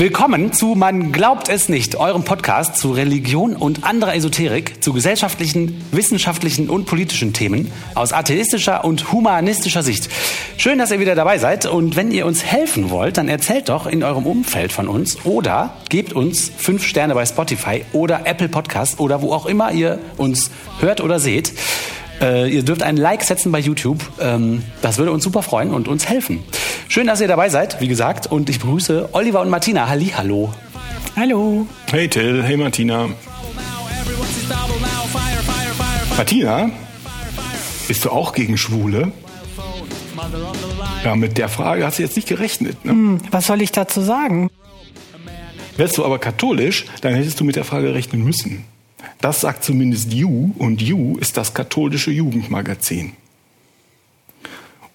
Willkommen zu Man glaubt es nicht, eurem Podcast zu Religion und anderer Esoterik, zu gesellschaftlichen, wissenschaftlichen und politischen Themen aus atheistischer und humanistischer Sicht. Schön, dass ihr wieder dabei seid und wenn ihr uns helfen wollt, dann erzählt doch in eurem Umfeld von uns oder gebt uns fünf Sterne bei Spotify oder Apple Podcast oder wo auch immer ihr uns hört oder seht. Äh, ihr dürft ein Like setzen bei YouTube. Ähm, das würde uns super freuen und uns helfen. Schön, dass ihr dabei seid, wie gesagt. Und ich begrüße Oliver und Martina. Halli, hallo. Hallo. Hey Till, hey Martina. Martina, bist du auch gegen Schwule? Ja, mit der Frage hast du jetzt nicht gerechnet. Ne? Hm, was soll ich dazu sagen? Wärst du aber katholisch, dann hättest du mit der Frage rechnen müssen. Das sagt zumindest You und You ist das katholische Jugendmagazin.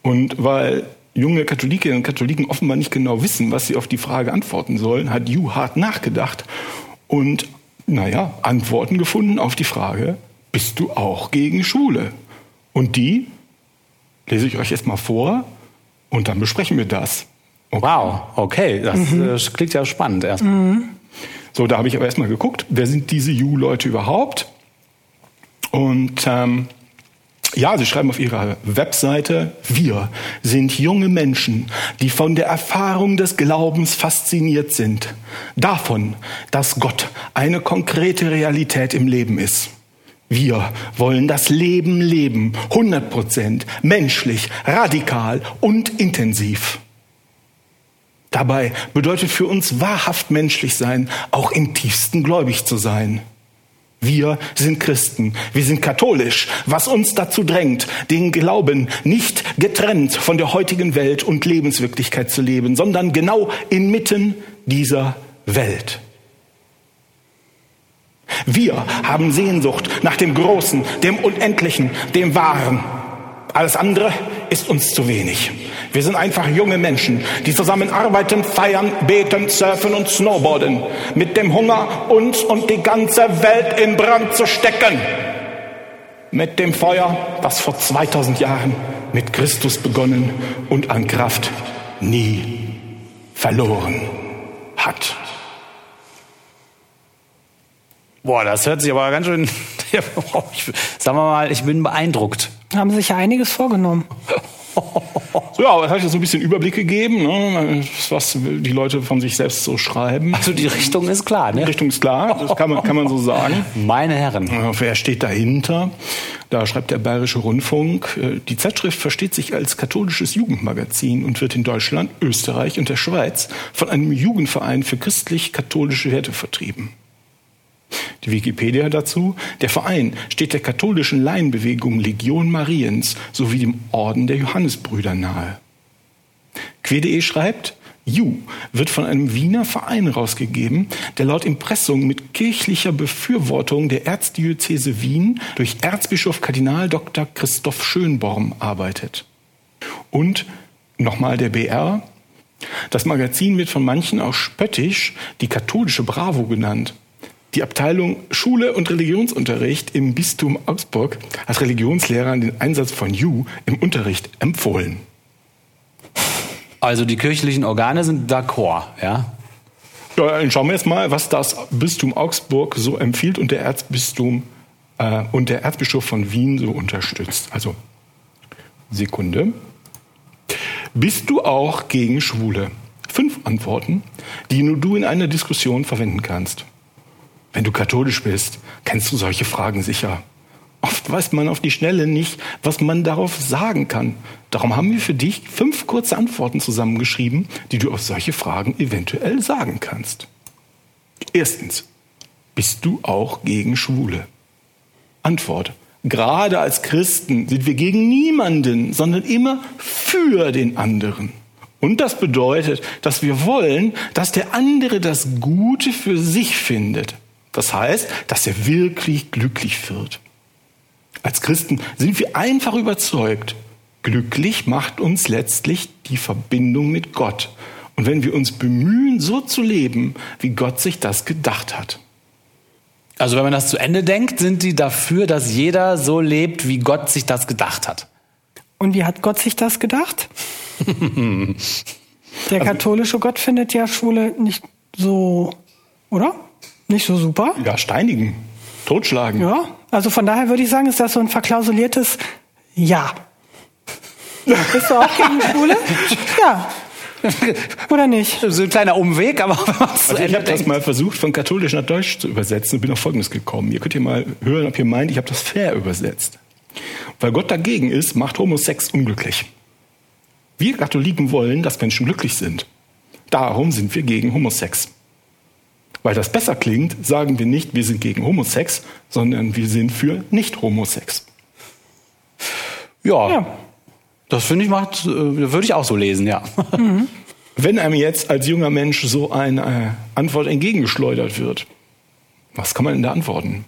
Und weil junge Katholikinnen und Katholiken offenbar nicht genau wissen, was sie auf die Frage antworten sollen, hat You hart nachgedacht und, naja, Antworten gefunden auf die Frage, bist du auch gegen Schule? Und die lese ich euch jetzt mal vor und dann besprechen wir das. Okay. Wow, okay, das mhm. klingt ja spannend erstmal. Mhm. So, da habe ich aber erstmal geguckt, wer sind diese You-Leute überhaupt? Und ähm, ja, sie schreiben auf ihrer Webseite, wir sind junge Menschen, die von der Erfahrung des Glaubens fasziniert sind. Davon, dass Gott eine konkrete Realität im Leben ist. Wir wollen das Leben leben, 100 Prozent, menschlich, radikal und intensiv. Dabei bedeutet für uns wahrhaft menschlich sein, auch im tiefsten gläubig zu sein. Wir sind Christen, wir sind katholisch, was uns dazu drängt, den Glauben nicht getrennt von der heutigen Welt und Lebenswirklichkeit zu leben, sondern genau inmitten dieser Welt. Wir haben Sehnsucht nach dem Großen, dem Unendlichen, dem Wahren. Alles andere ist uns zu wenig. Wir sind einfach junge Menschen, die zusammen arbeiten, feiern, beten, surfen und snowboarden. Mit dem Hunger, uns und die ganze Welt in Brand zu stecken. Mit dem Feuer, das vor 2000 Jahren mit Christus begonnen und an Kraft nie verloren hat. Boah, das hört sich aber ganz schön. sagen wir mal, ich bin beeindruckt. Haben sich ja einiges vorgenommen. So, ja, das habe ich jetzt so ein bisschen Überblick gegeben, ne, was die Leute von sich selbst so schreiben. Also die Richtung ist klar, ne? Die Richtung ist klar, das kann man, kann man so sagen. Meine Herren. Wer steht dahinter? Da schreibt der Bayerische Rundfunk, äh, die Zeitschrift versteht sich als katholisches Jugendmagazin und wird in Deutschland, Österreich und der Schweiz von einem Jugendverein für christlich-katholische Werte vertrieben. Die Wikipedia dazu. Der Verein steht der katholischen Laienbewegung Legion Mariens sowie dem Orden der Johannesbrüder nahe. Quede schreibt, Ju wird von einem Wiener Verein rausgegeben, der laut Impressum mit kirchlicher Befürwortung der Erzdiözese Wien durch Erzbischof Kardinal Dr. Christoph Schönborn arbeitet. Und nochmal der BR. Das Magazin wird von manchen auch spöttisch die katholische Bravo genannt. Die Abteilung Schule und Religionsunterricht im Bistum Augsburg hat Religionslehrern den Einsatz von You im Unterricht empfohlen. Also die kirchlichen Organe sind d'accord, ja? Ja, dann schauen wir jetzt mal, was das Bistum Augsburg so empfiehlt und der Erzbistum äh, und der Erzbischof von Wien so unterstützt. Also Sekunde. Bist du auch gegen Schwule? Fünf Antworten, die nur du in einer Diskussion verwenden kannst. Wenn du katholisch bist, kennst du solche Fragen sicher. Oft weiß man auf die Schnelle nicht, was man darauf sagen kann. Darum haben wir für dich fünf kurze Antworten zusammengeschrieben, die du auf solche Fragen eventuell sagen kannst. Erstens, bist du auch gegen Schwule? Antwort, gerade als Christen sind wir gegen niemanden, sondern immer für den anderen. Und das bedeutet, dass wir wollen, dass der andere das Gute für sich findet. Das heißt, dass er wirklich glücklich wird. Als Christen sind wir einfach überzeugt, glücklich macht uns letztlich die Verbindung mit Gott. Und wenn wir uns bemühen, so zu leben, wie Gott sich das gedacht hat. Also wenn man das zu Ende denkt, sind die dafür, dass jeder so lebt, wie Gott sich das gedacht hat. Und wie hat Gott sich das gedacht? Der also katholische Gott findet ja Schwule nicht so, oder? Nicht so super. Ja, steinigen, totschlagen. Ja, also von daher würde ich sagen, ist das so ein verklausuliertes Ja. Bist du auch gegen Schwule? Ja. Oder nicht? So ein kleiner Umweg, aber Also ich habe das mal versucht, von Katholisch nach Deutsch zu übersetzen und bin auf Folgendes gekommen. Ihr könnt ihr mal hören, ob ihr meint, ich habe das fair übersetzt. Weil Gott dagegen ist, macht Homosex unglücklich. Wir Katholiken wollen, dass Menschen glücklich sind. Darum sind wir gegen Homosex. Weil das besser klingt, sagen wir nicht, wir sind gegen Homosex, sondern wir sind für Nicht-Homosex. Ja, Ja. das finde ich macht, äh, würde ich auch so lesen, ja. Wenn einem jetzt als junger Mensch so eine Antwort entgegengeschleudert wird, was kann man denn da antworten?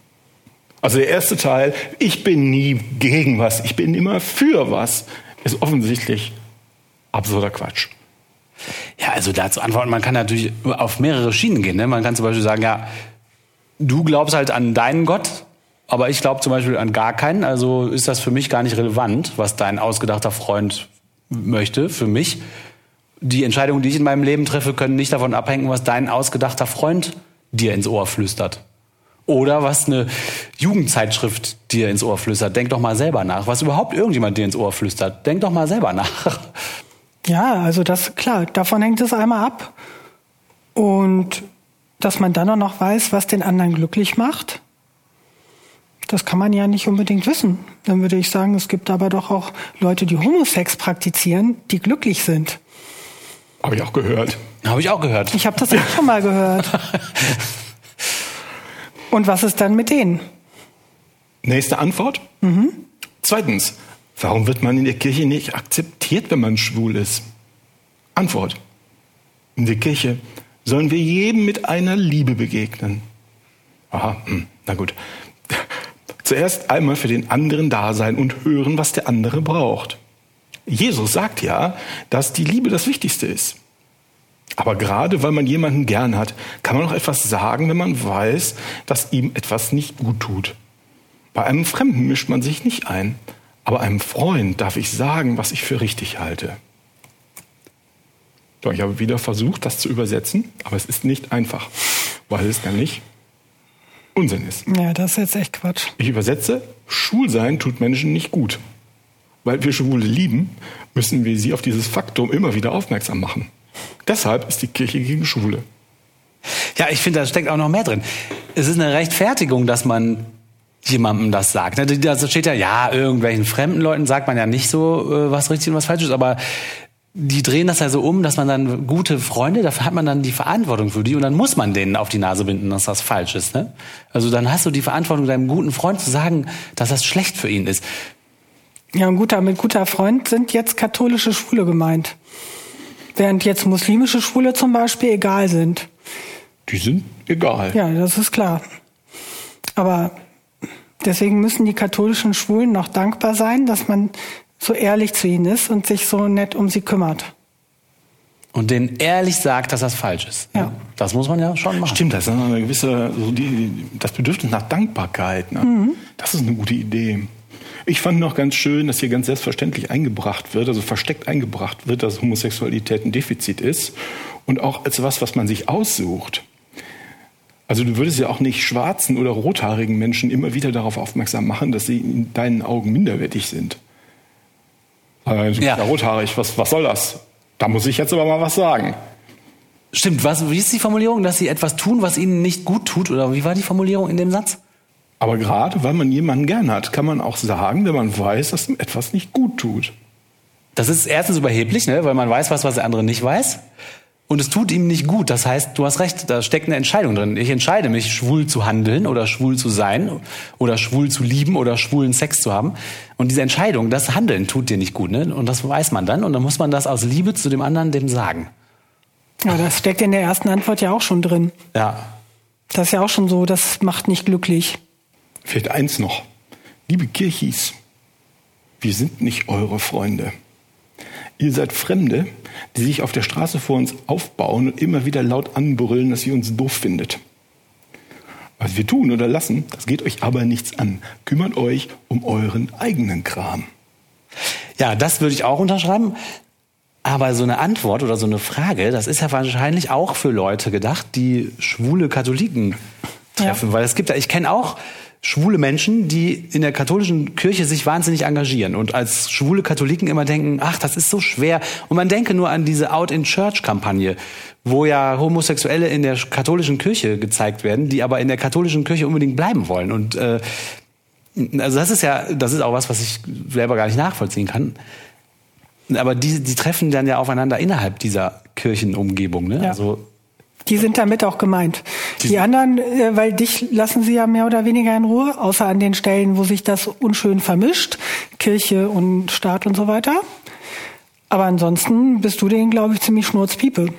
Also der erste Teil, ich bin nie gegen was, ich bin immer für was, ist offensichtlich absurder Quatsch. Ja, also dazu antworten, man kann natürlich auf mehrere Schienen gehen. Ne? Man kann zum Beispiel sagen, ja, du glaubst halt an deinen Gott, aber ich glaube zum Beispiel an gar keinen. Also ist das für mich gar nicht relevant, was dein ausgedachter Freund möchte, für mich. Die Entscheidungen, die ich in meinem Leben treffe, können nicht davon abhängen, was dein ausgedachter Freund dir ins Ohr flüstert. Oder was eine Jugendzeitschrift dir ins Ohr flüstert. Denk doch mal selber nach. Was überhaupt irgendjemand dir ins Ohr flüstert. Denk doch mal selber nach. Ja, also das, klar, davon hängt es einmal ab. Und dass man dann auch noch weiß, was den anderen glücklich macht, das kann man ja nicht unbedingt wissen. Dann würde ich sagen, es gibt aber doch auch Leute, die Homosex praktizieren, die glücklich sind. Habe ich auch gehört. Habe ich auch gehört. Ich habe das auch schon mal gehört. Und was ist dann mit denen? Nächste Antwort. Zweitens, warum wird man in der Kirche nicht akzeptiert, wenn man schwul ist? Antwort. In der Kirche sollen wir jedem mit einer Liebe begegnen. Aha, hm, na gut. Zuerst einmal für den anderen da sein und hören, was der andere braucht. Jesus sagt ja, dass die Liebe das Wichtigste ist. Aber gerade weil man jemanden gern hat, kann man auch etwas sagen, wenn man weiß, dass ihm etwas nicht gut tut. Bei einem Fremden mischt man sich nicht ein, aber einem Freund darf ich sagen, was ich für richtig halte. Doch ich habe wieder versucht, das zu übersetzen, aber es ist nicht einfach, weil es nämlich Unsinn ist. Ja, das ist jetzt echt Quatsch. Ich übersetze, Schwulsein tut Menschen nicht gut. Weil wir Schwule lieben, müssen wir sie auf dieses Faktum immer wieder aufmerksam machen. Deshalb ist die Kirche gegen Schwule. Ja, ich finde, da steckt auch noch mehr drin. Es ist eine Rechtfertigung, dass man jemandem das sagt. Ne, Da steht ja, ja, irgendwelchen fremden Leuten sagt man ja nicht so, äh, was richtig und was falsch ist, aber die drehen das ja so um, dass man dann gute Freunde, dafür hat man dann die Verantwortung für die und dann muss man denen auf die Nase binden, dass das falsch ist. Ne? Also dann hast du die Verantwortung, deinem guten Freund zu sagen, dass das schlecht für ihn ist. Ja, ein guter, mit guter Freund sind jetzt katholische Schwule gemeint. Während jetzt muslimische Schwule zum Beispiel egal sind. Die sind egal. Ja, das ist klar. Aber deswegen müssen die katholischen Schwulen noch dankbar sein, dass man so ehrlich zu ihnen ist und sich so nett um sie kümmert. Und denen ehrlich sagt, dass das falsch ist. Ja. Das muss man ja schon machen. Stimmt, das ist eine gewisse, so die, das Bedürfnis nach Dankbarkeit. Ne? Das ist eine gute Idee. Ich fand noch ganz schön, dass hier ganz selbstverständlich eingebracht wird, also versteckt eingebracht wird, dass Homosexualität ein Defizit ist und auch als was, was man sich aussucht. Also du würdest ja auch nicht schwarzen oder rothaarigen Menschen immer wieder darauf aufmerksam machen, dass sie in deinen Augen minderwertig sind. Äh, du Ja. ja rothaarig, was, was soll das? Da muss ich jetzt aber mal was sagen. Stimmt, was, wie ist die Formulierung, dass sie etwas tun, was ihnen nicht gut tut? Oder wie war die Formulierung in dem Satz? Aber gerade weil man jemanden gern hat, kann man auch sagen, wenn man weiß, dass ihm etwas nicht gut tut. Das ist erstens überheblich, ne? weil man weiß was, was der andere nicht weiß. Und es tut ihm nicht gut. Das heißt, du hast recht, da steckt eine Entscheidung drin. Ich entscheide mich, schwul zu handeln oder schwul zu sein oder schwul zu lieben oder schwulen Sex zu haben. Und diese Entscheidung, das Handeln tut dir nicht gut. Ne? Und das weiß man dann. Und dann muss man das aus Liebe zu dem anderen dem sagen. Ja, das steckt in der ersten Antwort ja auch schon drin. Ja. Das ist ja auch schon so, das macht nicht glücklich. Fehlt eins noch. Liebe Kirchis, wir sind nicht eure Freunde. Ihr seid Fremde, die sich auf der Straße vor uns aufbauen und immer wieder laut anbrüllen, dass ihr uns doof findet. Was wir tun oder lassen, das geht euch aber nichts an. Kümmert euch um euren eigenen Kram. Ja, das würde ich auch unterschreiben. Aber so eine Antwort oder so eine Frage, das ist ja wahrscheinlich auch für Leute gedacht, die schwule Katholiken treffen. Ja. Weil es gibt ja, ich kenne auch schwule Menschen, die in der katholischen Kirche sich wahnsinnig engagieren und als schwule Katholiken immer denken, ach, das ist so schwer. Und man denke nur an diese Out-in-Church-Kampagne, wo ja Homosexuelle in der katholischen Kirche gezeigt werden, die aber in der katholischen Kirche unbedingt bleiben wollen. Und äh, also das ist ja, das ist auch was, was ich selber gar nicht nachvollziehen kann. Aber die, die treffen dann ja aufeinander innerhalb dieser Kirchenumgebung. Ne? Ja. Also die sind damit auch gemeint. Die, die anderen, äh, weil dich lassen sie ja mehr oder weniger in Ruhe, außer an den Stellen, wo sich das unschön vermischt, Kirche und Staat und so weiter. Aber ansonsten bist du denen, glaube ich, ziemlich schnurzpiepe.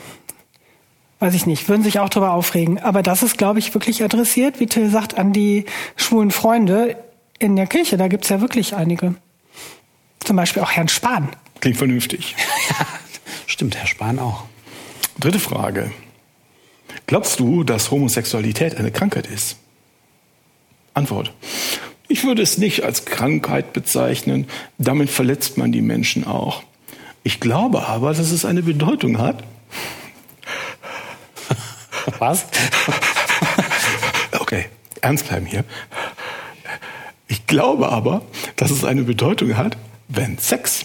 Weiß ich nicht, würden sich auch darüber aufregen. Aber das ist, glaube ich, wirklich adressiert, wie Till sagt, an die schwulen Freunde in der Kirche. Da gibt's ja wirklich einige. Zum Beispiel auch Herrn Spahn. Klingt vernünftig. ja, stimmt, Herr Spahn auch. Dritte Frage. Glaubst du, dass Homosexualität eine Krankheit ist? Antwort. Ich würde es nicht als Krankheit bezeichnen. Damit verletzt man die Menschen auch. Ich glaube aber, dass es eine Bedeutung hat. Was? okay, ernst bleiben hier. Ich glaube aber, dass es eine Bedeutung hat, wenn Sex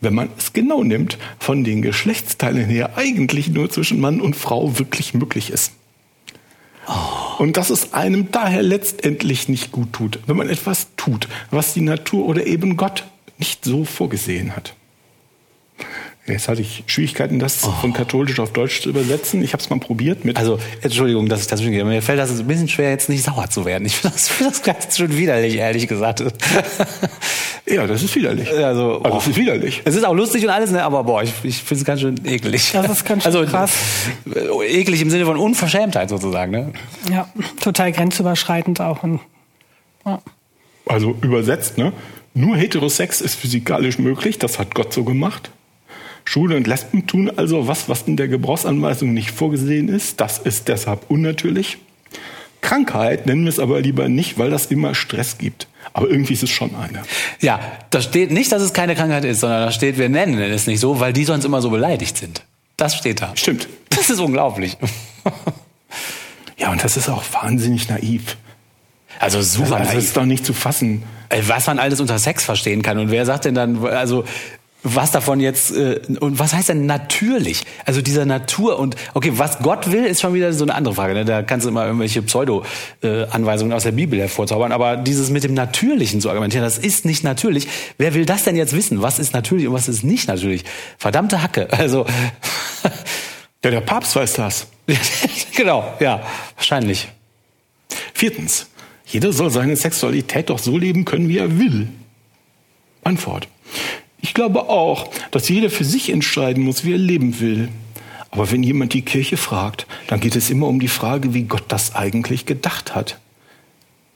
wenn man es genau nimmt, von den Geschlechtsteilen her eigentlich nur zwischen Mann und Frau wirklich möglich ist. Oh. Und dass es einem daher letztendlich nicht gut tut, wenn man etwas tut, was die Natur oder eben Gott nicht so vorgesehen hat. Jetzt hatte ich Schwierigkeiten, das oh. von katholisch auf Deutsch zu übersetzen. Ich habe es mal probiert mit. Also Entschuldigung, dass ich das gehe. Mir fällt das ein bisschen schwer, jetzt nicht sauer zu werden. Ich finde das, find das ganz schön widerlich, ehrlich gesagt. ja, das ist widerlich. Also, also es ist widerlich. Es ist auch lustig und alles, ne? aber boah, ich, ich finde es ganz schön eklig. Das ist ganz schön also, krass. Eklig im Sinne von Unverschämtheit sozusagen. Ne? Ja, total grenzüberschreitend auch. Und, ja. Also übersetzt, ne? Nur Heterosex ist physikalisch möglich, das hat Gott so gemacht. Schwule und Lesben tun also was, was in der Gebrauchsanweisung nicht vorgesehen ist. Das ist deshalb unnatürlich. Krankheit nennen wir es aber lieber nicht, weil das immer Stress gibt. Aber irgendwie ist es schon eine. Ja, da steht nicht, dass es keine Krankheit ist, sondern da steht, wir nennen es nicht so, weil die sonst immer so beleidigt sind. Das steht da. Stimmt. Das ist unglaublich. ja, und das ist auch wahnsinnig naiv. Also super also, das ist doch nicht zu fassen. Was man alles unter Sex verstehen kann. Und wer sagt denn dann, also was davon jetzt äh, und was heißt denn natürlich? Also dieser Natur und okay, was Gott will, ist schon wieder so eine andere Frage. Ne? Da kannst du immer irgendwelche Pseudo-Anweisungen aus der Bibel hervorzaubern. Aber dieses mit dem Natürlichen zu argumentieren, das ist nicht natürlich. Wer will das denn jetzt wissen? Was ist natürlich und was ist nicht natürlich? Verdammte Hacke. Also ja, der Papst weiß das. genau, ja, wahrscheinlich. Viertens, jeder soll seine Sexualität doch so leben können, wie er will. Antwort. Ich glaube auch, dass jeder für sich entscheiden muss, wie er leben will. Aber wenn jemand die Kirche fragt, dann geht es immer um die Frage, wie Gott das eigentlich gedacht hat.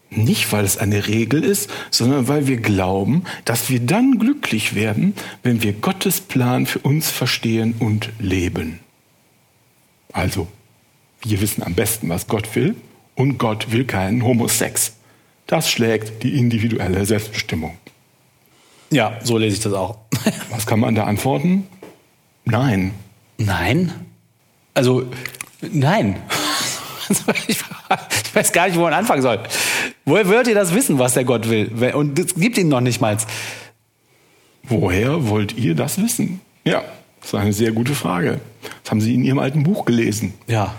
Nicht, weil es eine Regel ist, sondern weil wir glauben, dass wir dann glücklich werden, wenn wir Gottes Plan für uns verstehen und leben. Also, wir wissen am besten, was Gott will, und Gott will keinen Homosex. Das schlägt die individuelle Selbstbestimmung. Ja, so lese ich das auch. Was kann man da antworten? Nein. Nein? Also, nein. ich weiß gar nicht, wo man anfangen soll. Woher würdet ihr das wissen, was der Gott will? Und es gibt ihn noch nicht mal. Woher wollt ihr das wissen? Ja, das ist eine sehr gute Frage. Das haben Sie in Ihrem alten Buch gelesen. Ja.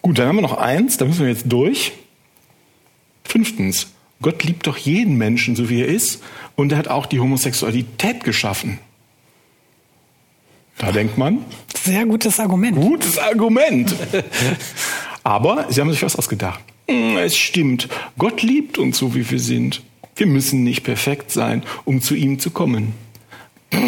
Gut, dann haben wir noch eins, da müssen wir jetzt durch. Fünftens, Gott liebt doch jeden Menschen, so wie er ist, und er hat auch die Homosexualität geschaffen. Da denkt man. Sehr gutes Argument. Gutes Argument. Aber sie haben sich was ausgedacht. Hm, es stimmt. Gott liebt uns so, wie wir sind. Wir müssen nicht perfekt sein, um zu ihm zu kommen.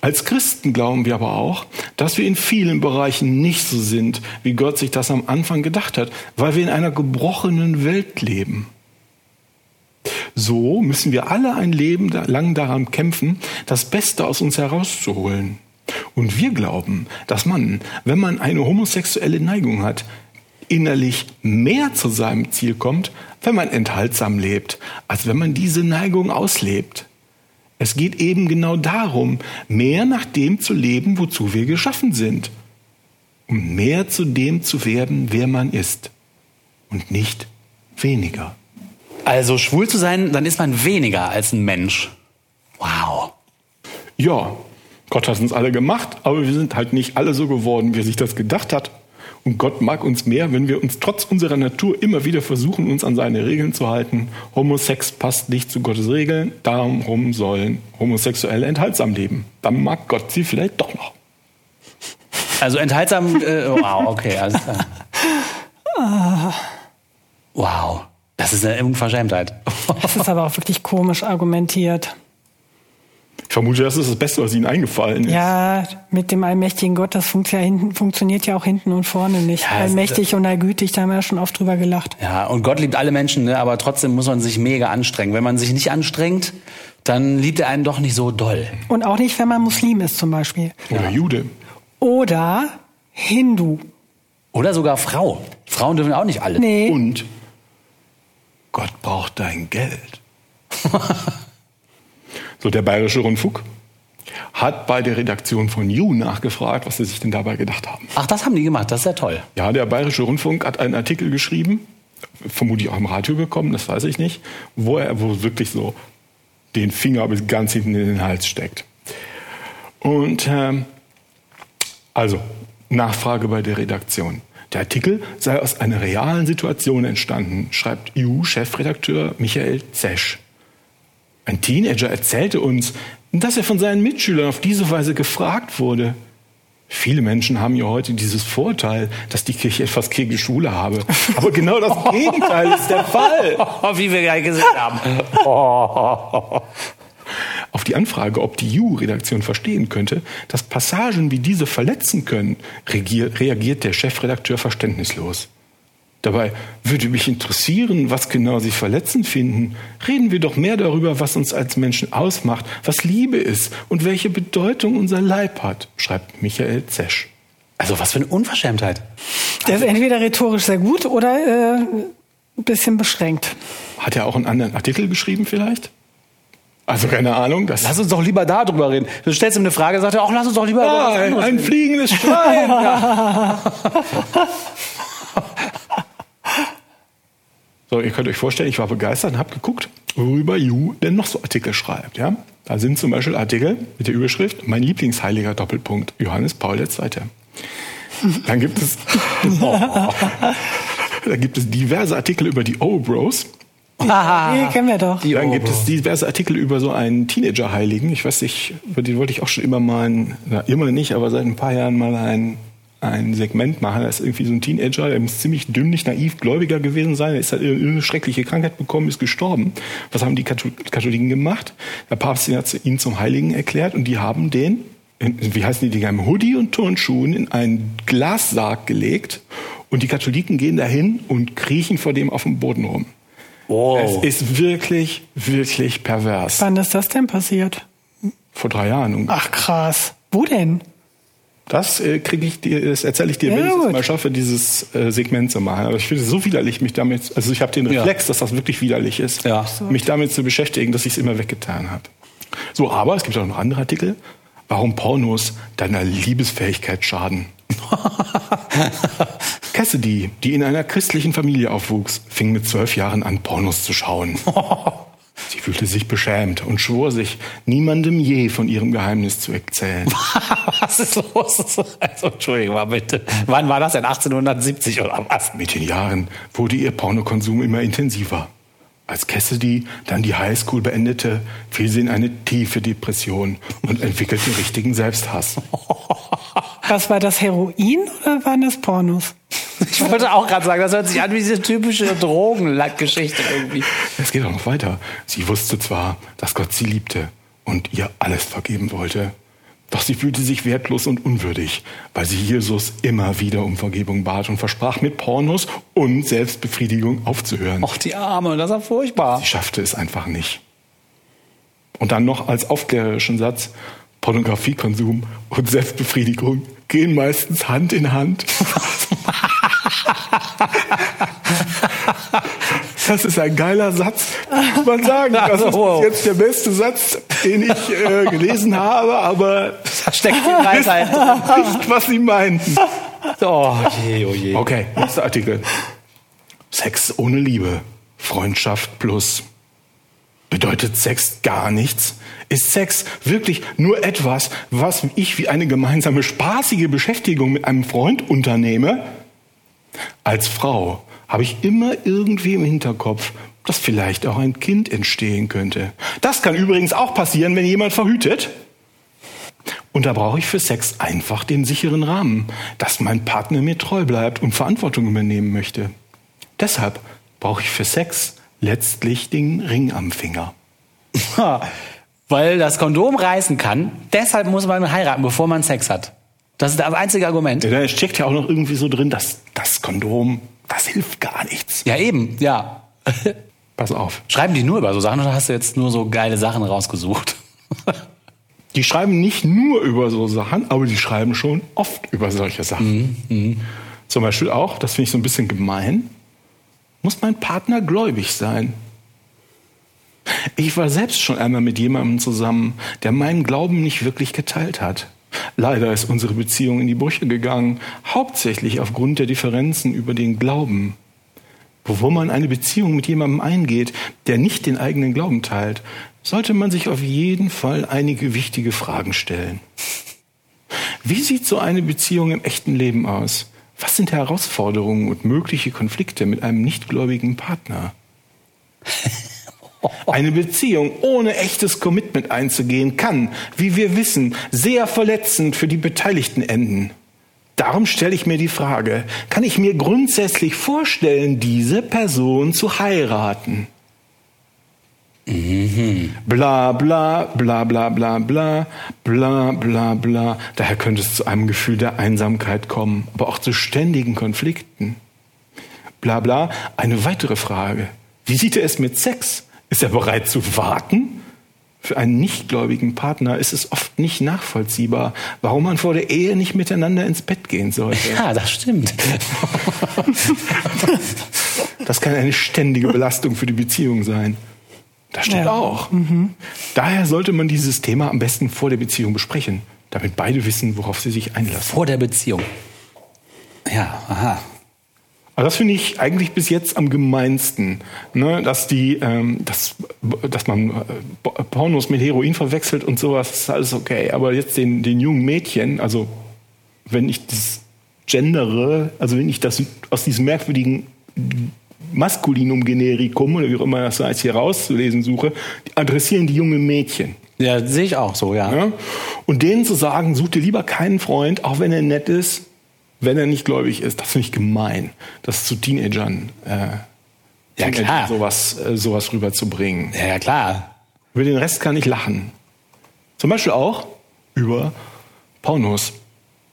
Als Christen glauben wir aber auch, dass wir in vielen Bereichen nicht so sind, wie Gott sich das am Anfang gedacht hat, weil wir in einer gebrochenen Welt leben. So müssen wir alle ein Leben lang daran kämpfen, das Beste aus uns herauszuholen. Und wir glauben, dass man, wenn man eine homosexuelle Neigung hat, innerlich mehr zu seinem Ziel kommt, wenn man enthaltsam lebt, als wenn man diese Neigung auslebt. Es geht eben genau darum, mehr nach dem zu leben, wozu wir geschaffen sind. Um mehr zu dem zu werden, wer man ist. Und nicht weniger. Also schwul zu sein, dann ist man weniger als ein Mensch. Wow. Ja, Gott hat uns alle gemacht, aber wir sind halt nicht alle so geworden, wie er sich das gedacht hat. Und Gott mag uns mehr, wenn wir uns trotz unserer Natur immer wieder versuchen, uns an seine Regeln zu halten. Homosex passt nicht zu Gottes Regeln, darum sollen Homosexuelle enthaltsam leben. Dann mag Gott sie vielleicht doch noch. Also enthaltsam, äh, wow, okay, alles klar. Wow, das ist eine Unverschämtheit. Das ist aber auch wirklich komisch argumentiert. Ich vermute, das ist das Beste, was Ihnen eingefallen ist. Ja, mit dem allmächtigen Gott, das funkt ja hinten, funktioniert ja auch hinten und vorne nicht. Ja, Allmächtig und allgütig, da haben wir ja schon oft drüber gelacht. Ja, und Gott liebt alle Menschen, ne? aber trotzdem muss man sich mega anstrengen. Wenn man sich nicht anstrengt, dann liebt er einen doch nicht so doll. Und auch nicht, wenn man Muslim ist zum Beispiel. Oder Jude. Oder Hindu. Oder sogar Frau. Frauen dürfen auch nicht alle. Nee. Und Gott braucht dein Geld. so, der Bayerische Rundfunk hat bei der Redaktion von You nachgefragt, was sie sich denn dabei gedacht haben. Ach, das haben die gemacht, das ist ja toll. Ja, der Bayerische Rundfunk hat einen Artikel geschrieben, vermutlich auch im Radio bekommen, das weiß ich nicht, wo er wo wirklich so den Finger bis ganz hinten in den Hals steckt. Und ähm, also Nachfrage bei der Redaktion. Der Artikel sei aus einer realen Situation entstanden, schreibt EU-Chefredakteur Michael Zesch. Ein Teenager erzählte uns, dass er von seinen Mitschülern auf diese Weise gefragt wurde. Viele Menschen haben ja heute dieses Vorteil, dass die Kirche etwas gegen Schule habe. Aber genau das Gegenteil ist der Fall. Wie wir gleich gesehen haben. Auf die Anfrage, ob die EU-Redaktion verstehen könnte, dass Passagen wie diese verletzen können, reagiert der Chefredakteur verständnislos. Dabei würde mich interessieren, was genau Sie verletzend finden. Reden wir doch mehr darüber, was uns als Menschen ausmacht, was Liebe ist und welche Bedeutung unser Leib hat, schreibt Michael Zesch. Also was für eine Unverschämtheit. Der ist entweder rhetorisch sehr gut oder äh, ein bisschen beschränkt. Hat er auch einen anderen Artikel geschrieben vielleicht? Also keine Ahnung. Das Lass uns doch lieber da drüber reden. Du stellst ihm eine Frage, sagt er, auch lass uns doch lieber Ah, ein, ein fliegendes Schwein. So, ihr könnt euch vorstellen, ich war begeistert und habe geguckt, worüber You denn noch so Artikel schreibt. Ja? Da sind zum Beispiel Artikel mit der Überschrift Mein Lieblingsheiliger Doppelpunkt, Johannes Paul II. Dann gibt es, da gibt es diverse Artikel über die O-Bros. Die kennen wir doch. Die Dann gibt es diverse Artikel über so einen Teenager-Heiligen. Ich weiß nicht, über den wollte ich auch schon immer mal, ein, na, immer nicht, aber seit ein paar Jahren mal ein, ein Segment machen. Da ist irgendwie so ein Teenager, der muss ziemlich dümmlich, naiv, gläubiger gewesen sein. Er ist halt irgendeine schreckliche Krankheit bekommen, ist gestorben. Was haben die Katho- Katholiken gemacht? Der Papst hat ihn zum Heiligen erklärt und die haben den, in, wie heißen die Dinger, im Hoodie und Turnschuhen in einen Glassarg gelegt und die Katholiken gehen dahin und kriechen vor dem auf dem Boden rum. Oh. Es ist wirklich, wirklich pervers. Wann ist das denn passiert? Vor drei Jahren. Ach krass. Wo denn? Das äh, kriege ich dir, das erzähle ich dir, wenn Ja, ich es mal schaffe, dieses äh, Segment zu machen. Aber ich finde es so widerlich, mich damit, also ich habe den Ja. Reflex, dass das wirklich widerlich ist, Ja. mich damit zu beschäftigen, dass ich es immer weggetan habe. So, aber es gibt auch noch andere Artikel, warum Pornos deiner Liebesfähigkeit schaden. Cassidy, die in einer christlichen Familie aufwuchs, fing mit zwölf Jahren an, Pornos zu schauen. Sie fühlte sich beschämt und schwor sich, niemandem je von ihrem Geheimnis zu erzählen. Was ist los? Also, Entschuldigung mal bitte. Wann war das denn? 1870 oder was? Mit den Jahren wurde ihr Pornokonsum immer intensiver. Als Cassidy dann die Highschool beendete, fiel sie in eine tiefe Depression und entwickelte richtigen Selbsthass. Was war das Heroin oder waren das Pornos? Ich wollte auch gerade sagen, das hört sich an wie diese typische Drogengeschichte irgendwie. Es geht auch noch weiter. Sie wusste zwar, dass Gott sie liebte und ihr alles vergeben wollte, doch sie fühlte sich wertlos und unwürdig, weil sie Jesus immer wieder um Vergebung bat und versprach, mit Pornos und Selbstbefriedigung aufzuhören. Och, die Arme, das ist ja furchtbar. Sie schaffte es einfach nicht. Und dann noch als aufklärerischen Satz, Pornografiekonsum und Selbstbefriedigung gehen meistens Hand in Hand. Das ist ein geiler Satz, muss man sagen. Das ist jetzt der beste Satz den ich äh, gelesen habe, aber Da steckt die Weisheit. nicht, was sie meinten. Oh je, oh je. Okay, nächster Artikel. Sex ohne Liebe. Freundschaft plus. Bedeutet Sex gar nichts? Ist Sex wirklich nur etwas, was ich wie eine gemeinsame spaßige Beschäftigung mit einem Freund unternehme? Als Frau habe ich immer irgendwie im Hinterkopf, dass vielleicht auch ein Kind entstehen könnte. Das kann übrigens auch passieren, wenn jemand verhütet. Und da brauche ich für Sex einfach den sicheren Rahmen, dass mein Partner mir treu bleibt und Verantwortung übernehmen möchte. Deshalb brauche ich für Sex letztlich den Ring am Finger. Weil das Kondom reißen kann, deshalb muss man heiraten, bevor man Sex hat. Das ist das einzige Argument. Da steckt ja auch noch irgendwie so drin, dass das Kondom, das hilft gar nichts. Ja, eben, ja. Pass auf. Schreiben die nur über so Sachen oder hast du jetzt nur so geile Sachen rausgesucht? Die schreiben nicht nur über so Sachen, aber die schreiben schon oft über solche Sachen. Zum Beispiel auch, das finde ich so ein bisschen gemein, muss mein Partner gläubig sein. Ich war selbst schon einmal mit jemandem zusammen, der meinen Glauben nicht wirklich geteilt hat. Leider ist unsere Beziehung in die Brüche gegangen, hauptsächlich aufgrund der Differenzen über den Glauben. Bevor man eine Beziehung mit jemandem eingeht, der nicht den eigenen Glauben teilt, sollte man sich auf jeden Fall einige wichtige Fragen stellen. Wie sieht so eine Beziehung im echten Leben aus? Was sind Herausforderungen und mögliche Konflikte mit einem nichtgläubigen Partner? Eine Beziehung ohne echtes Commitment einzugehen kann, wie wir wissen, sehr verletzend für die Beteiligten enden. Darum stelle ich mir die Frage, kann ich mir grundsätzlich vorstellen, diese Person zu heiraten? Bla bla bla bla bla bla bla bla bla. Daher könnte es zu einem Gefühl der Einsamkeit kommen, aber auch zu ständigen Konflikten. Bla bla. Eine weitere Frage. Wie sieht er es mit Sex? Ist er bereit zu warten? Für einen nichtgläubigen Partner ist es oft nicht nachvollziehbar, warum man vor der Ehe nicht miteinander ins Bett gehen sollte. Ja, das stimmt. Das kann eine ständige Belastung für die Beziehung sein. Das stimmt Ja. auch. Daher sollte man dieses Thema am besten vor der Beziehung besprechen, damit beide wissen, worauf sie sich einlassen. Vor der Beziehung. Ja, aha. Aber das finde ich eigentlich bis jetzt am gemeinsten, ne? dass die, ähm, dass, dass man äh, Pornos mit Heroin verwechselt und sowas, ist alles okay. Aber jetzt den, den jungen Mädchen, also wenn ich das gendere, also wenn ich das aus diesem merkwürdigen Maskulinum Generikum oder wie auch immer das heißt hier rauszulesen suche, adressieren die jungen Mädchen. Ja, sehe ich auch so, ja. Ja? Und denen zu sagen, such dir lieber keinen Freund, auch wenn er nett ist, wenn er nicht gläubig ist, das finde ich gemein, das zu Teenagern, äh, Ja, Teenagern klar. sowas, äh, sowas rüberzubringen. Ja, ja, klar. Über den Rest kann ich lachen. Zum Beispiel auch über Pornos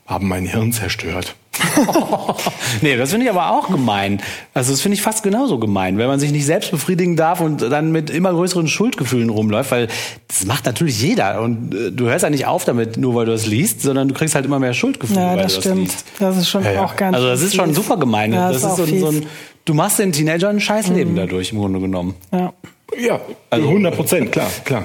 haben mein Hirn zerstört. nee, das finde ich aber auch gemein. Also das finde ich fast genauso gemein, wenn man sich nicht selbst befriedigen darf und dann mit immer größeren Schuldgefühlen rumläuft, weil das macht natürlich jeder und äh, du hörst ja nicht auf damit, nur weil du es liest, sondern du kriegst halt immer mehr Schuldgefühle, Ja, weil das du stimmt. das liest. Das ist schon Ja, ja. auch ganz Also das ist schon fies. super gemein. Ja, das ist auch so, ein- so ein, du machst den Teenagern ein scheiß Leben dadurch im Grunde genommen. Ja. Ja, also 100 Prozent, klar, klar.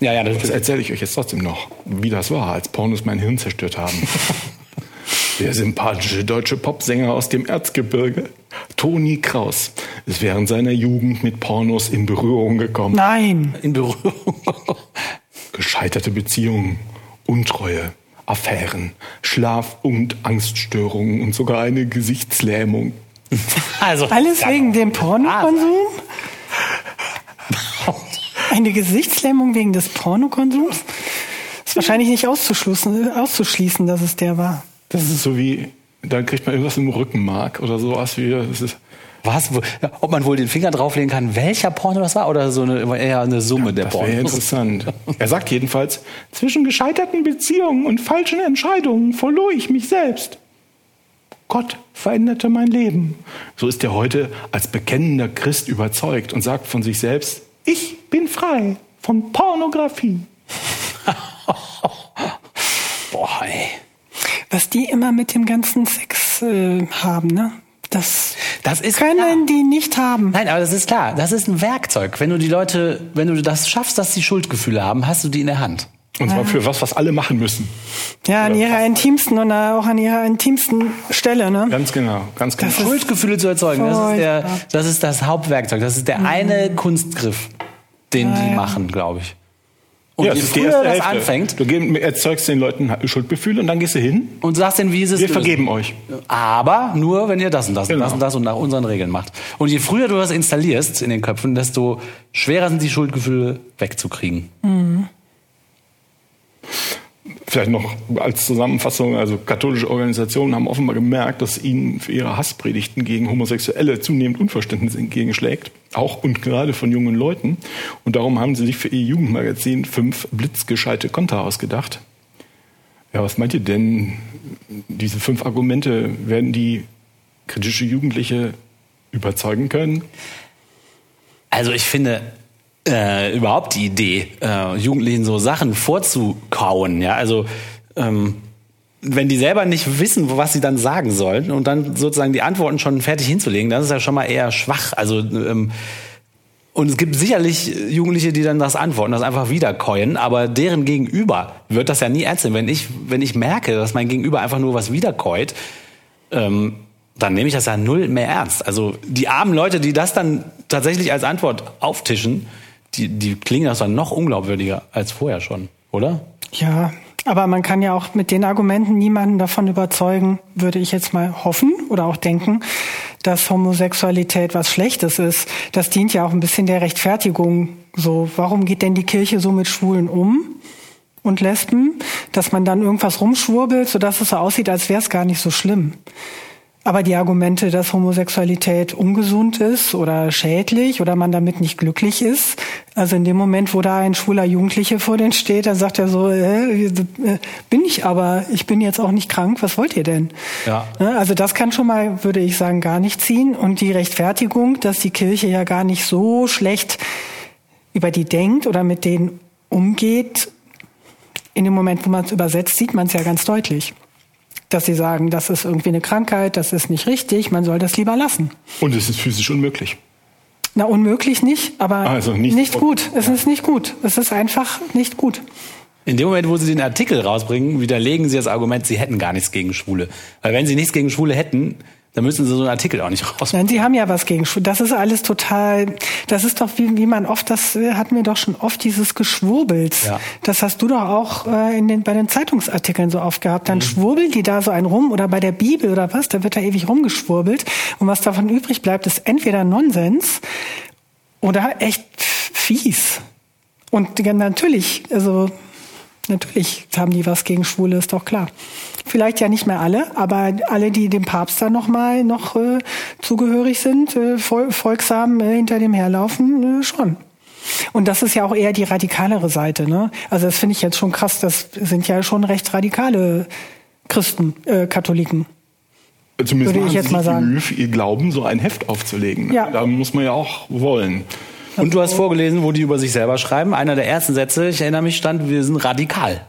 Ja, ja, Das das erzähle ich euch jetzt trotzdem noch, wie das war, als Pornos mein Hirn zerstört haben. Der sympathische deutsche Popsänger aus dem Erzgebirge, Toni Kraus, ist während seiner Jugend mit Pornos in Berührung gekommen. Nein. in Berührung. Gescheiterte Beziehungen, Untreue, Affären, Schlaf- und Angststörungen und sogar eine Gesichtslähmung. Also Alles wegen dem wahr Pornokonsum? Eine Gesichtslähmung wegen des Pornokonsums? Ist wahrscheinlich nicht auszuschließen, auszuschließen, dass es der war. Das ist so wie, da kriegt man irgendwas im Rückenmark oder sowas wie, das ist. Was? Ja, Ob man wohl den Finger drauflegen kann, welcher Porno das war oder so eine, eher eine Summe der Das wäre Pornos? interessant. Er sagt jedenfalls, zwischen gescheiterten Beziehungen und falschen Entscheidungen verlor ich mich selbst. Gott veränderte mein Leben. So ist er heute als bekennender Christ überzeugt und sagt von sich selbst, ich bin frei von Pornografie. Boah, ey. Was die immer mit dem ganzen Sex äh, haben, ne? Das, Das ist Können klar. die nicht haben. Nein, aber das ist klar. Das ist ein Werkzeug. Wenn du die Leute, wenn du das schaffst, dass sie Schuldgefühle haben, hast du die in der Hand. Und zwar für was, was alle machen müssen. Ja, an ihrer intimsten und auch an ihrer intimsten Stelle, ne? Ganz genau, ganz genau. Schuldgefühle zu erzeugen, das ist, der, das ist das Hauptwerkzeug. Das ist der eine Kunstgriff, den die machen, glaube ich. Und Ja, je das ist die früher erste das Hälfte. anfängt Du erzeugst den Leuten Schuldgefühle und dann gehst du hin. und sagst denen, wie ist es Wir lösen. vergeben euch. Aber nur, wenn ihr das und das und Genau. das und das und nach unseren Regeln macht. Und je früher du das installierst in den Köpfen, desto schwerer sind die Schuldgefühle wegzukriegen. Vielleicht noch als Zusammenfassung, also katholische Organisationen haben offenbar gemerkt, dass ihnen für ihre Hasspredigten gegen Homosexuelle zunehmend Unverständnis entgegenschlägt, auch und gerade von jungen Leuten. Und darum haben sie sich für ihr Jugendmagazin fünf blitzgescheite Konter ausgedacht. Ja, was meint ihr denn? Diese fünf Argumente werden die kritische Jugendliche überzeugen können? Also ich finde äh, überhaupt die Idee, äh, Jugendlichen so Sachen vorzukauen, ja, also ähm, wenn die selber nicht wissen, was sie dann sagen sollen und dann sozusagen die Antworten schon fertig hinzulegen, das ist ja schon mal eher schwach. Also ähm, und es gibt sicherlich Jugendliche, die dann das antworten, das einfach wiederkäuen, aber deren Gegenüber wird das ja nie ernst nehmen. Wenn ich, wenn ich merke, dass mein Gegenüber einfach nur was wiederkäut, ähm, dann nehme ich das ja null mehr ernst. Also die armen Leute, die das dann tatsächlich als Antwort auftischen, die, die klingen das dann noch unglaubwürdiger als vorher schon, oder? Ja, aber man kann ja auch mit den Argumenten niemanden davon überzeugen, würde ich jetzt mal hoffen oder auch denken, dass Homosexualität was Schlechtes ist. Das dient ja auch ein bisschen der Rechtfertigung. So, warum geht denn die Kirche so mit Schwulen um? Und Lesben, dass man dann irgendwas rumschwurbelt, sodass es so aussieht, als wäre es gar nicht so schlimm. Aber die Argumente, dass Homosexualität ungesund ist oder schädlich oder man damit nicht glücklich ist, also in dem Moment, wo da ein schwuler Jugendliche vor denen steht, dann sagt er so, äh, äh, bin ich aber, ich bin jetzt auch nicht krank, was wollt ihr denn? Ja. Ne, Also das kann schon mal, würde ich sagen, gar nicht ziehen. Und die Rechtfertigung, dass die Kirche ja gar nicht so schlecht über die denkt oder mit denen umgeht, in dem Moment, wo man es übersetzt, sieht man es ja ganz deutlich dass sie sagen, das ist irgendwie eine Krankheit, das ist nicht richtig, man soll das lieber lassen. Und es ist physisch unmöglich. Na, unmöglich nicht, aber Also nicht- nicht, gut. Es ist nicht gut. Es ist einfach nicht gut. In dem Moment, wo sie den Artikel rausbringen, widerlegen sie das Argument, sie hätten gar nichts gegen Schwule. Weil wenn sie nichts gegen Schwule hätten, dann müssen sie so einen Artikel auch nicht rausbringen. Nein, sie haben ja was gegen Schwul. Das ist alles total, das ist doch wie, wie man oft, das äh, hatten wir doch schon oft dieses Geschwurbels. Ja. Das hast du doch auch äh, in den, bei den Zeitungsartikeln so oft gehabt. Dann schwurbeln die da so einen rum oder bei der Bibel oder was, da wird da ewig rumgeschwurbelt. Und was davon übrig bleibt, ist entweder Nonsens oder echt fies. Und ja, natürlich, also natürlich haben die was gegen Schwule, ist doch klar. Vielleicht ja nicht mehr alle, aber alle, die dem Papst dann noch mal noch äh, zugehörig sind, äh, vol folgsam äh, hinter dem herlaufen, äh, schon. Und das ist ja auch eher die radikalere Seite. Ne? Also das finde ich jetzt schon krass. Das sind ja schon recht radikale Christen, äh, Katholiken. Zumindest Würde ich jetzt sie mal sich sagen. Mühe, für ihr Glauben so ein Heft aufzulegen. Ja. Da muss man ja auch wollen. Und du hast vorgelesen, wo die über sich selber schreiben. Einer der ersten Sätze, ich erinnere mich, stand, wir sind radikal.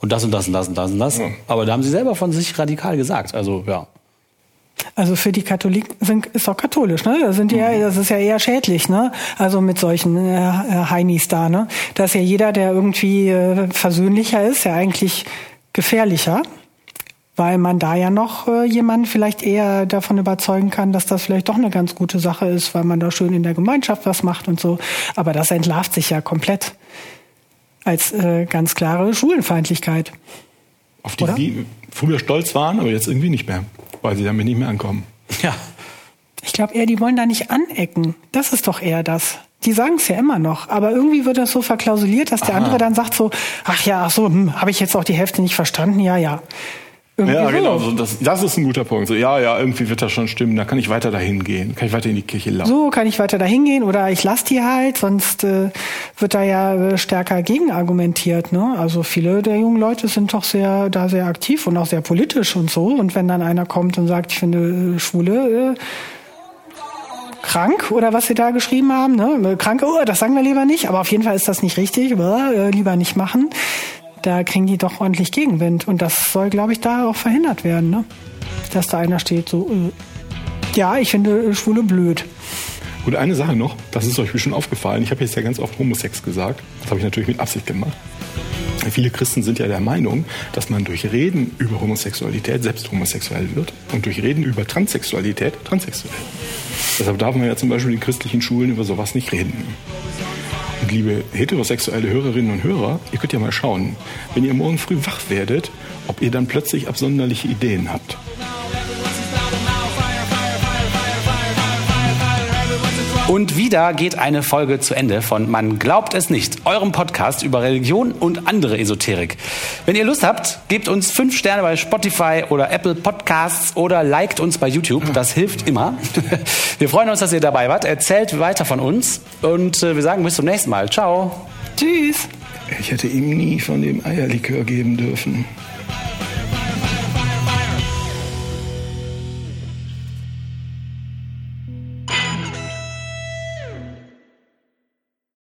Und das und das und das und das und das. Ja. Aber da haben sie selber von sich radikal gesagt. Also, ja. Also für die Katholiken sind, ist doch katholisch, ne? Das sind ja, das ist ja eher schädlich, ne? Also mit solchen äh, Heinis da, ne? Da ist ja jeder, der irgendwie äh, versöhnlicher ist, ja eigentlich gefährlicher, weil man da ja noch äh, jemanden vielleicht eher davon überzeugen kann, dass das vielleicht doch eine ganz gute Sache ist, weil man da schön in der Gemeinschaft was macht und so. Aber das entlarvt sich ja komplett als äh, ganz klare Schulenfeindlichkeit. Auf die Oder? sie früher stolz waren, aber jetzt irgendwie nicht mehr, weil sie damit nicht mehr ankommen. Ja. Ich glaube eher, die wollen da nicht anecken. Das ist doch eher das. Die sagen es ja immer noch, aber irgendwie wird das so verklausuliert, dass der andere dann sagt so, ach ja, ach so, hm, habe ich jetzt auch die Hälfte nicht verstanden? Ja, ja. Irgendwie Ja, so. genau. So, das, das ist ein guter Punkt. So, ja, ja, irgendwie wird das schon stimmen. Da kann ich weiter dahin gehen. Kann ich weiter in die Kirche laufen. So kann ich weiter dahin gehen oder ich lasse die halt, sonst äh, wird da ja äh, stärker gegen argumentiert. Ne? Also viele der jungen Leute sind doch sehr da sehr aktiv und auch sehr politisch und so. Und wenn dann einer kommt und sagt, ich finde äh, Schwule äh, krank oder was sie da geschrieben haben, ne? krank, oh, das sagen wir lieber nicht, aber auf jeden Fall ist das nicht richtig, äh, lieber nicht machen. Da kriegen die doch ordentlich Gegenwind und das soll, glaube ich, da auch verhindert werden, ne? dass da einer steht, so, äh, Ja, ich finde Schwule blöd. Und eine Sache noch, das ist euch bestimmt aufgefallen. Ich habe jetzt ja ganz oft Homosex gesagt. Das habe ich natürlich mit Absicht gemacht. Viele Christen sind ja der Meinung, dass man durch Reden über Homosexualität selbst homosexuell wird und durch Reden über Transsexualität transsexuell. Deshalb darf man ja zum Beispiel in christlichen Schulen über sowas nicht reden. Und liebe heterosexuelle Hörerinnen und Hörer, ihr könnt ja mal schauen, wenn ihr morgen früh wach werdet, ob ihr dann plötzlich absonderliche Ideen habt. Und wieder geht eine Folge zu Ende von Man glaubt es nicht, eurem Podcast über Religion und andere Esoterik. Wenn ihr Lust habt, gebt uns fünf Sterne bei Spotify oder Apple Podcasts oder liked uns bei YouTube. Das hilft immer. Wir freuen uns, dass ihr dabei wart. Erzählt weiter von uns und äh, wir sagen bis zum nächsten Mal. Ciao. Tschüss. Ich hätte ihm nie von dem Eierlikör geben dürfen.